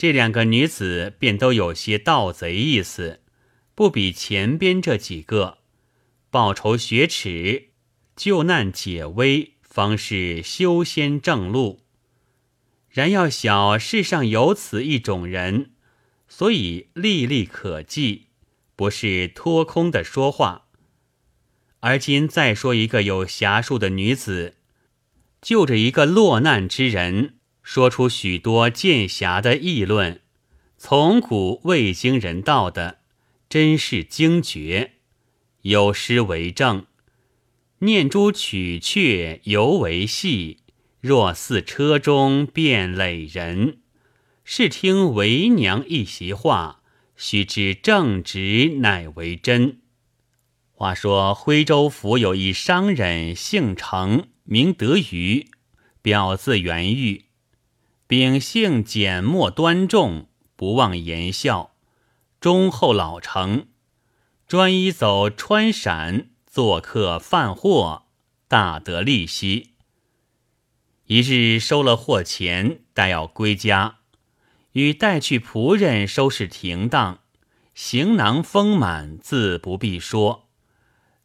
这两个女子便都有些盗贼意思，不比前边这几个。报仇雪耻，救难解危，方是修仙正路。然要晓世上有此一种人，所以历历可记，不是托空的说话。而今再说一个有侠术的女子，救着一个落难之人。说出许多剑侠的议论，从古未经人道的，真是惊绝。有诗为证：“念珠取却犹为戏，若似车中变垒人。试听为娘一席话，须知正直乃为真。”话说徽州府有一商人，姓程，名德瑜，表字元玉。秉性简默端重，不忘言笑，忠厚老成，专一走川陕做客贩货，大得利息。一日收了货钱，待要归家，与带去仆人收拾停当，行囊丰满，自不必说。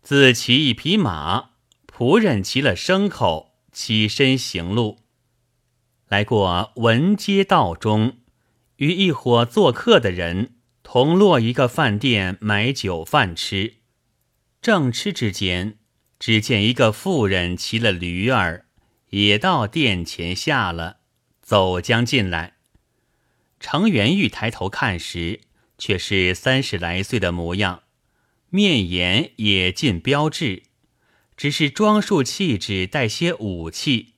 自骑一匹马，仆人骑了牲口，起身行路。来过文街道中，与一伙做客的人同落一个饭店买酒饭吃。正吃之间，只见一个妇人骑了驴儿，也到店前下了，走将进来。程元玉抬头看时，却是三十来岁的模样，面颜也尽标致，只是装束气质带些武气。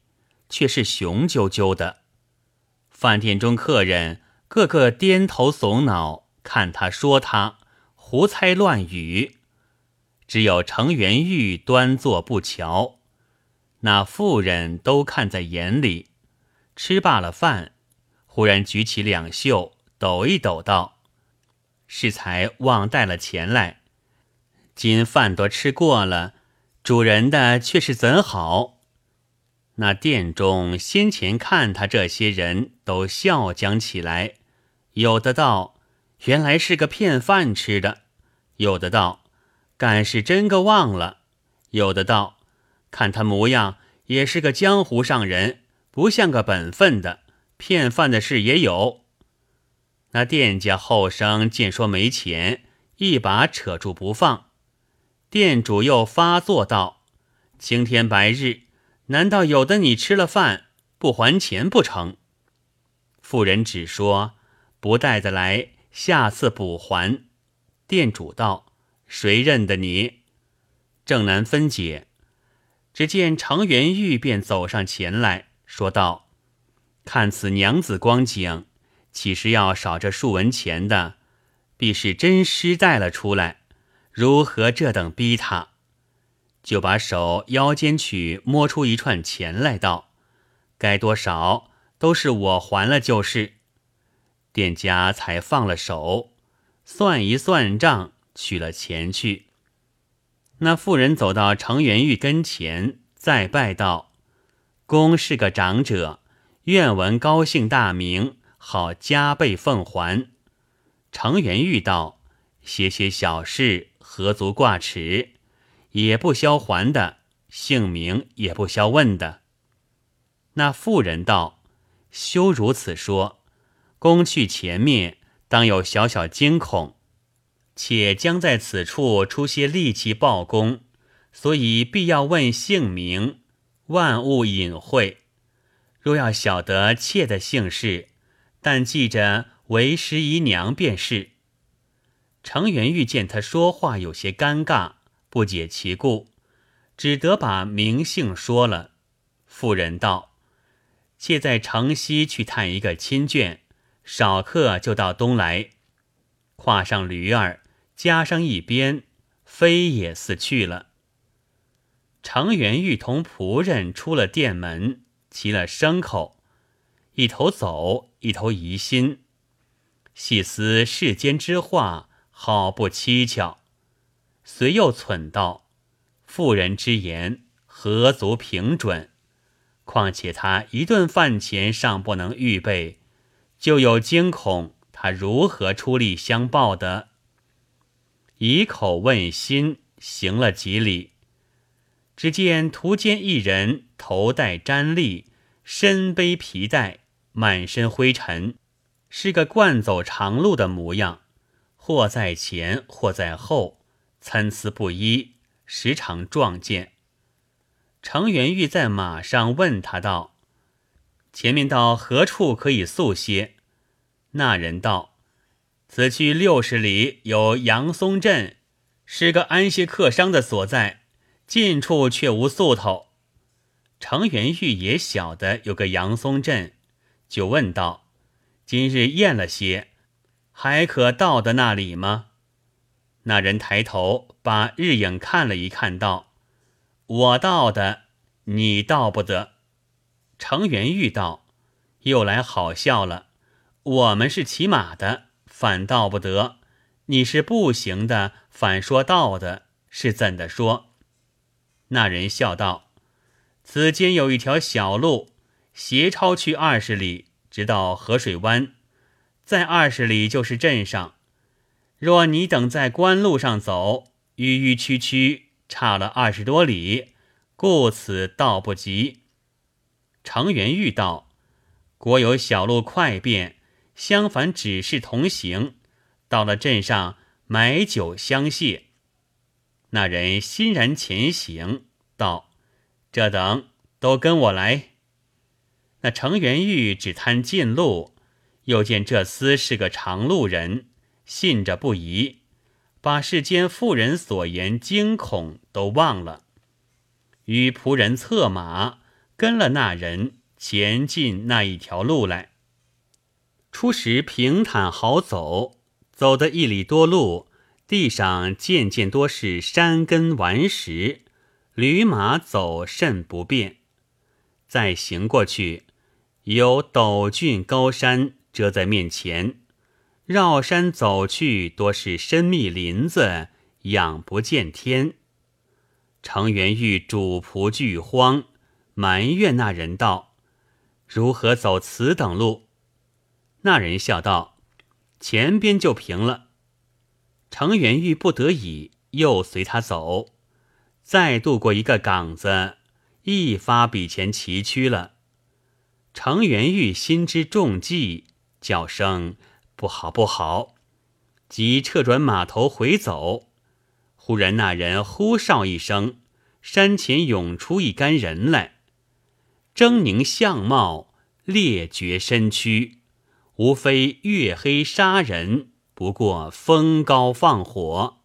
却是雄赳赳的。饭店中客人个个颠头耸脑，看他说他，胡猜乱语。只有程元玉端坐不瞧，那妇人都看在眼里。吃罢了饭，忽然举起两袖，抖一抖道：“适才忘带了钱来。今饭都吃过了，主人的却是怎好？”那店中先前看他这些人都笑将起来，有的道：“原来是个骗饭吃的；有的道：“敢是真个忘了；有的道：“看他模样也是个江湖上人，不像个本分的，骗饭的事也有。”那店家后生见说没钱，一把扯住不放。店主又发作道：“青天白日。”难道有的你吃了饭不还钱不成？妇人只说不带的来，下次补还。店主道：“谁认得你？”正难分解，只见程元玉便走上前来说道：“看此娘子光景，岂是要少这数文钱的？必是真尸带了出来，如何这等逼他？”就把手腰间取，摸出一串钱来，道：“该多少都是我还了就是。”店家才放了手，算一算账，取了钱去。那妇人走到程元玉跟前，再拜道：“公是个长者，愿闻高姓大名，好加倍奉还。”程元玉道：“些些小事，何足挂齿。”也不消还的，姓名也不消问的。那妇人道：“休如此说，公去前面当有小小惊恐，且将在此处出些力气报功，所以必要问姓名，万物隐晦。若要晓得妾的姓氏，但记着为师姨娘便是。”程元玉见他说话有些尴尬。不解其故，只得把名姓说了。妇人道：“妾在城西去探一个亲眷，少客就到东来。”跨上驴儿，加上一鞭，飞也似去了。程元玉同仆人出了店门，骑了牲口，一头走，一头疑心，细思世间之话，好不蹊跷。遂又忖道：“妇人之言何足凭准？况且他一顿饭钱尚不能预备，就有惊恐，他如何出力相报的？以口问心，行了几里，只见途间一人，头戴毡笠，身背皮带，满身灰尘，是个惯走长路的模样，或在前，或在后，参差不一，时常撞见。程元玉在马上问他道：“前面到何处可以宿歇？”那人道：“此去六十里有杨松镇，是个安歇客商的所在，近处却无宿头。”程元玉也晓得有个杨松镇，就问道：“今日晏了些，还可到的那里吗？”那人抬头把日影看了一看，道：“我到的，你到不得。”程元玉道：“又来好笑了。”我们是骑马的，反到不得；你是步行的，反说道的，是怎的说？那人笑道：“此间有一条小路，斜抄去二十里，直到河水湾，在二十里就是镇上。若你等在官路上走，迂迂曲曲，差了二十多里，故此道不及。”程元玉道：“国有小路快便。”相反，只是同行，到了镇上买酒相谢。那人欣然前行，道：“这等都跟我来。”那程元玉只贪近路，又见这厮是个长路人，信着不疑，把世间妇人所言惊恐都忘了，与仆人策马跟了那人前进那一条路来。初时平坦好走，走的一里多路，地上渐渐多是山根顽石，驴马走甚不便。再行过去，有陡峻高山遮在面前，绕山走去，多是深密林子，仰不见天。程元玉主仆俱慌，埋怨那人道：“如何走此等路？”那人笑道：“前边就平了。”程元玉不得已，又随他走，再渡过一个岗子，一发比前崎岖了。程元玉心知中计，叫声不好不好，即撤转马头回走。忽然那人呼哨一声，山前涌出一干人来，狰狞相貌，列绝身躯。无非月黑杀人，不过风高放火。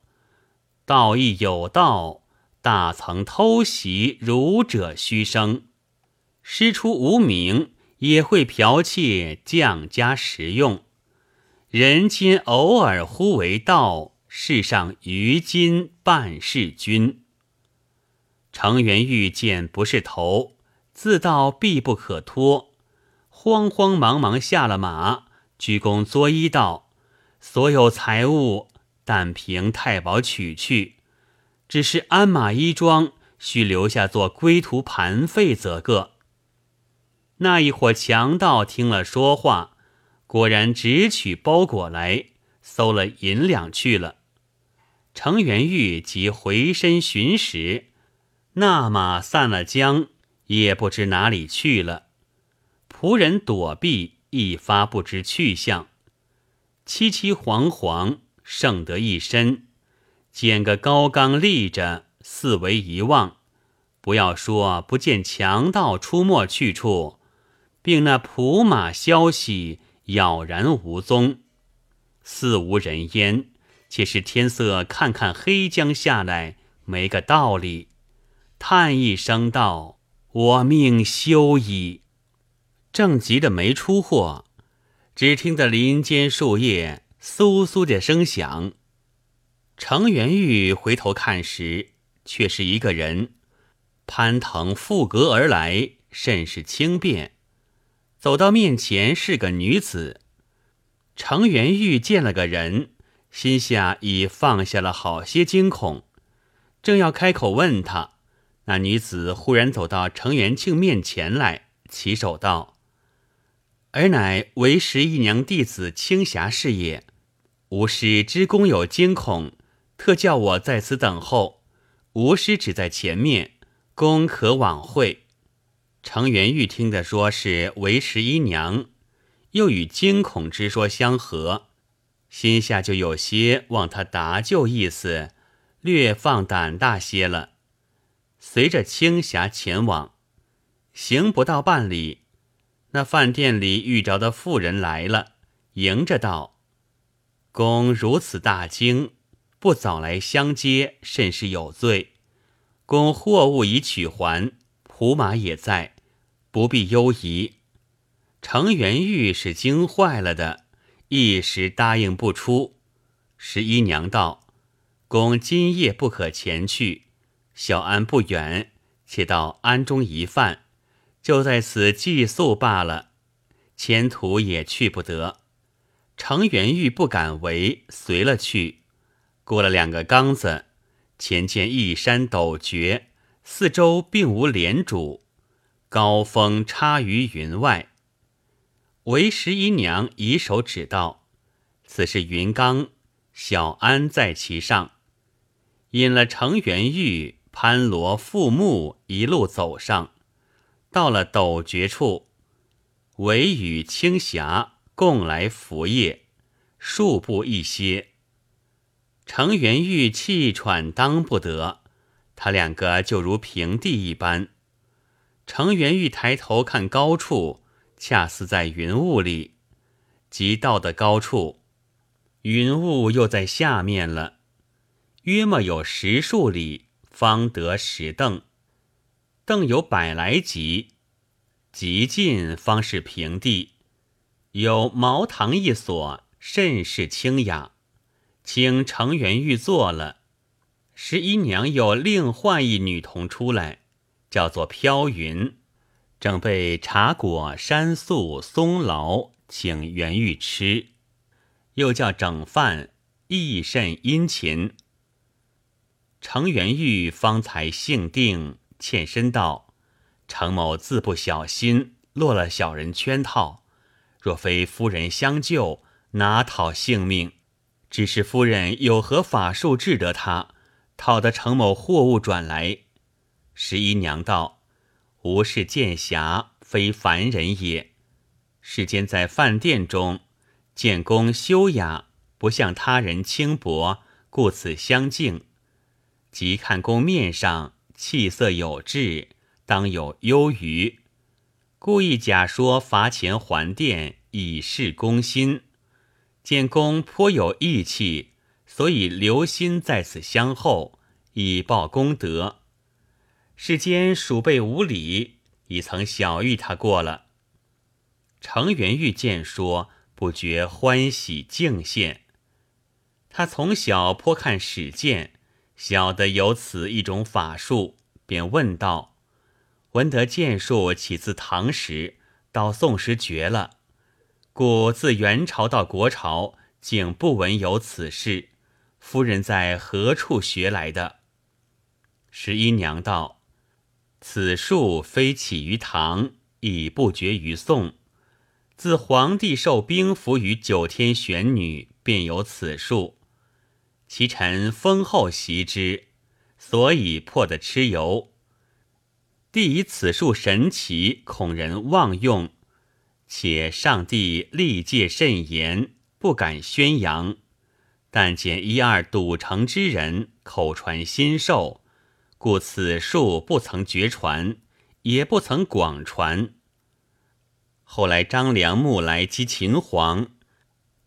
道义有道，大曾偷袭儒者虚声。师出无名，也会剽窃将家食用。人间偶尔忽为道，世上于今半是君。程元玉见不是头，自道必不可脱。慌慌忙忙下了马，鞠躬作揖道：“所有财物，但凭太保取去。只是鞍马衣装，须留下做归途盘费，则个。”那一伙强盗听了说话，果然直取包裹来，搜了银两去了。程元玉即回身寻时，那马散了缰，也不知哪里去了。仆人躲避，一发不知去向，凄凄惶惶，剩得一身，捡个高岗立着，四围一望，不要说不见强盗出没去处，并那仆马消息杳然无踪，似无人烟。且是天色看看黑将下来，没个道理。叹一声道：“我命休矣。”正急得没出货，只听得林间树叶簌簌的声响。程元玉回头看时，却是一个人攀藤附阁而来，甚是轻便。走到面前是个女子。程元玉见了个人，心下已放下了好些惊恐，正要开口问他，那女子忽然走到程元庆面前来，起手道。儿乃为十一娘弟子青霞是也。吾师知公有惊恐，特叫我在此等候。吾师只在前面，公可往会。程元玉听得说是为十一娘，又与惊恐之说相合，心下就有些望他答救意思，略放胆大些了。随着青霞前往，行不到半里，那饭店里遇着的妇人来了，迎着道。公如此大惊，不早来相接，甚是有罪。公货物已取还，胡马也在，不必忧疑。程元玉是惊坏了的，一时答应不出。十一娘道：“公今夜不可前去，小安不远，且到安中一饭，就在此寄宿罢了。前途也去不得。”程元玉不敢违，随了去。过了两个缸子，前见一山陡绝，四周并无连主，高峰插于云外。为十一娘以手指道：“此是云冈，小安在其上。”引了程元玉潘罗傅木，一路走上，到了陡绝处，唯与青霞。共来服业，数步一歇。程元玉气喘当不得，他两个就如平地一般。程元玉抬头看高处，恰似在云雾里。即到的高处，云雾又在下面了。约莫有十数里，方得石凳，凳有百来级，极近方是平地。有茅堂一所，甚是清雅，请程元玉坐了。十一娘又另换一女童出来，叫做飘云，正备茶果、山素、松劳，请元玉吃。又叫整饭，亦甚殷勤。程元玉方才性定，欠身道：“程某自不小心，落了小人圈套。”若非夫人相救，哪讨性命？只是夫人有何法术治得他，讨得程某货物转来？十一娘道：“吾是剑侠，非凡人也。世间在饭店中，见公修雅，不向他人轻薄，故此相敬。即看公面上气色有致，当有忧余。”故意假说罚钱还店，以示公心。见公颇有义气，所以留心在此相候，以报功德。世间鼠辈无礼，已曾小遇他过了。程元玉见说，不觉欢喜敬献。他从小颇看史鉴，晓得有此一种法术，便问道。闻得剑术起自唐时，到宋时绝了，故自元朝到国朝，竟不闻有此事。夫人在何处学来的？十一娘道：“此术非起于唐，已不绝于宋。自皇帝受兵符于九天玄女，便有此术。其臣封后习之，所以破得蚩尤。”帝以此术神奇，恐人妄用，且上帝历戒甚严，不敢宣扬。但见一二赌城之人口传心授，故此术不曾绝传，也不曾广传。后来张良木来击秦皇，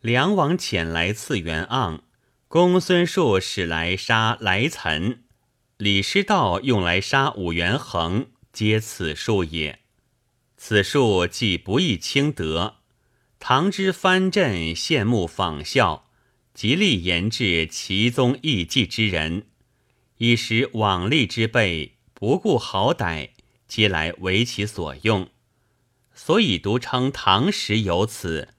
梁王遣来赐元盎，公孙述使来杀来岑，李师道用来杀武元衡。皆此术也。此术既不易轻得，唐之藩镇羡慕仿效，极力研制其宗异迹之人，以使往例之辈不顾好歹，皆来为其所用。所以独称唐时有此，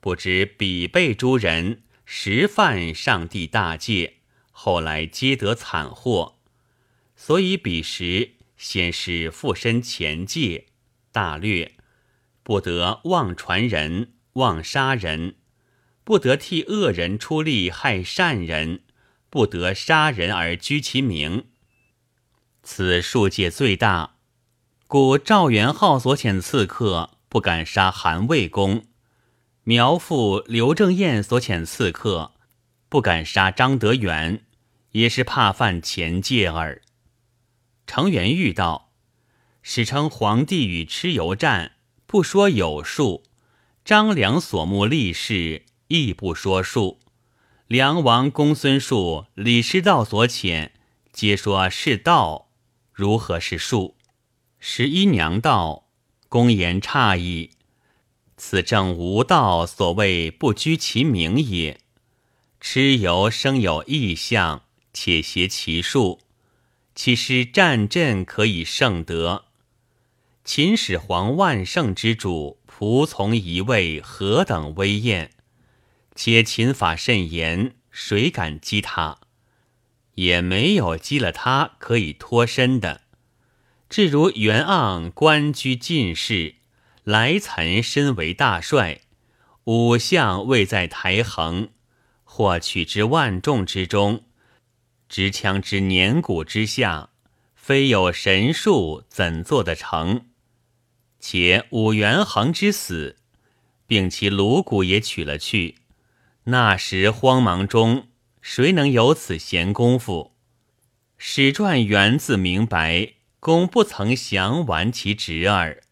不知彼辈诸人实犯上帝大戒，后来皆得惨祸。所以彼时。先是附身前界，大略不得妄传人、妄杀人，不得替恶人出力害善人，不得杀人而居其名。此数界最大，故赵元昊所遣刺客不敢杀韩魏公，苗父刘正彦所遣刺客不敢杀张德元，也是怕犯前戒耳。程元玉道。史称皇帝与蚩尤战，不说有数；张良所目立事，亦不说数。梁王公孙述、李师道所遣，皆说是道，如何是数？十一娘道，公言差矣。此正无道所谓不居其名也。蚩尤生有异象，且挟其数，其师战阵可以胜得？秦始皇万圣之主，仆从一位，何等威严！且秦法甚严，谁敢击他？也没有击了他可以脱身的。至如袁盎官居进士，来岑身为大帅，五相位在台衡，或取之万众之中，执枪之年谷之下，非有神术，怎做得成？且武元衡之死，并其颅骨也取了去。那时慌忙中，谁能有此闲工夫？史传源自明白，公不曾详完其侄儿。